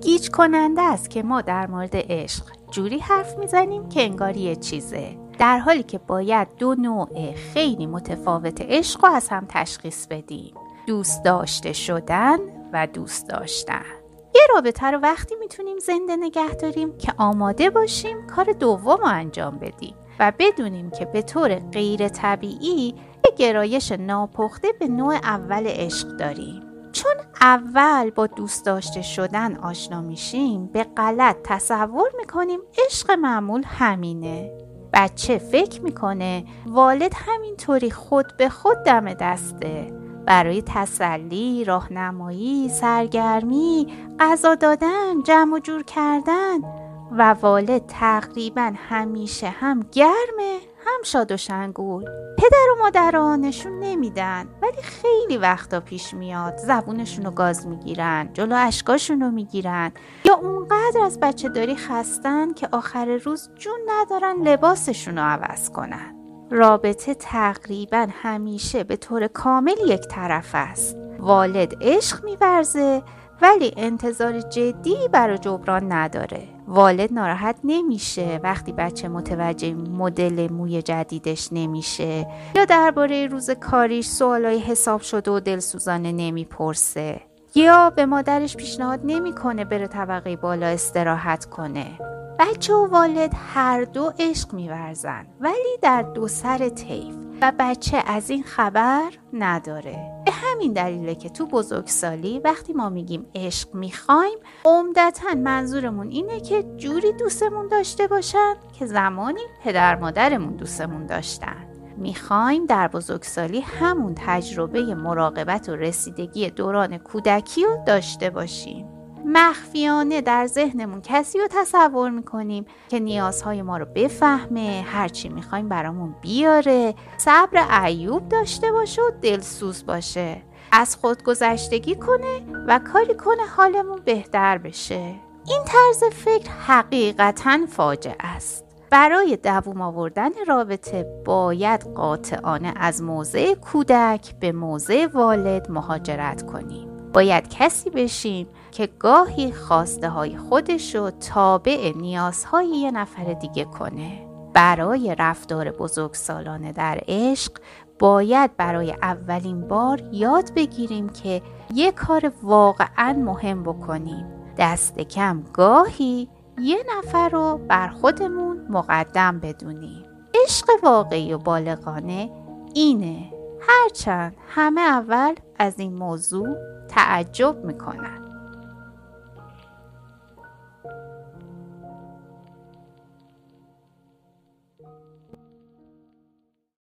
گیج کننده است که ما در مورد عشق جوری حرف می‌زنیم که انگار یه چیزه. در حالی که باید دو نوع خیلی متفاوت عشق رو از هم تشخیص بدیم. دوست داشته شدن و دوست داشتن. یه رابطه رو وقتی می‌تونیم زنده نگه داریم که آماده باشیم کار دوم رو انجام بدیم و بدونیم که به طور غیر طبیعی یه گرایش ناپخته به نوع اول عشق داریم. چون اول با دوست داشته شدن آشنا میشیم به غلط تصور می‌کنیم عشق معمول همینه. بچه فکر می‌کنه والد همینطوری خود به خود دم دسته. برای تسلی، راهنمایی، سرگرمی، غذا دادن، جمع و جور کردن و والد تقریبا همیشه هم گرمه. هم شاد و شنگول. پدر و مادرها نشون نمیدن ولی خیلی وقتا پیش میاد زبونشون رو گاز می‌گیرن جلو اشکاشون رو می‌گیرن. یا اونقدر از بچه داری خستن که آخر روز جون ندارن لباسشون رو عوض کنن. رابطه تقریبا همیشه به طور کامل یک طرف است. والد عشق میورزه ولی انتظار جدی برای جبران نداره. والد ناراحت نمیشه. وقتی بچه متوجه مدل موی جدیدش نمیشه. یا درباره روز کاریش سوالای حساب شده و دلسوزانه نمی‌پرسه. یا به مادرش پیشنهاد نمی‌کنه بره طبقه بالا استراحت کنه. بچه و والد هر دو عشق میورزن. ولی در دو سر طیف. و بچه از این خبر نداره. همین دلیله که تو بزرگسالی وقتی ما میگیم عشق می‌خوایم عمدتا منظورمون اینه که جوری دوستمون داشته باشن که زمانی پدر مادرمون دوستمون داشتن. می‌خوایم در بزرگسالی همون تجربه مراقبت و رسیدگی دوران کودکی رو داشته باشیم. مخفیانه در ذهنمون کسی رو تصور می‌کنیم که نیازهای ما رو بفهمه هرچی می‌خوایم برامون بیاره. صبر ایوب داشته باشه و دلسوز باشه. از خودگذشتگی کنه و کاری کنه حالمون بهتر بشه. این طرز فکر حقیقتا فاجعه است. برای دووم آوردن رابطه باید قاطعانه از موضع کودک به موضع والد مهاجرت کنیم. باید کسی بشیم که گاهی خواسته های خودش رو تابع نیازهای یه نفر دیگه کنه. برای رفتار بزرگسالانه در عشق باید برای اولین بار یاد بگیریم که یه کار واقعا مهم بکنیم. دست کم گاهی یه نفر رو بر خودمون مقدم بدونیم. عشق واقعی و بالغانه اینه. هرچند همه اول از این موضوع تعجب می‌کنن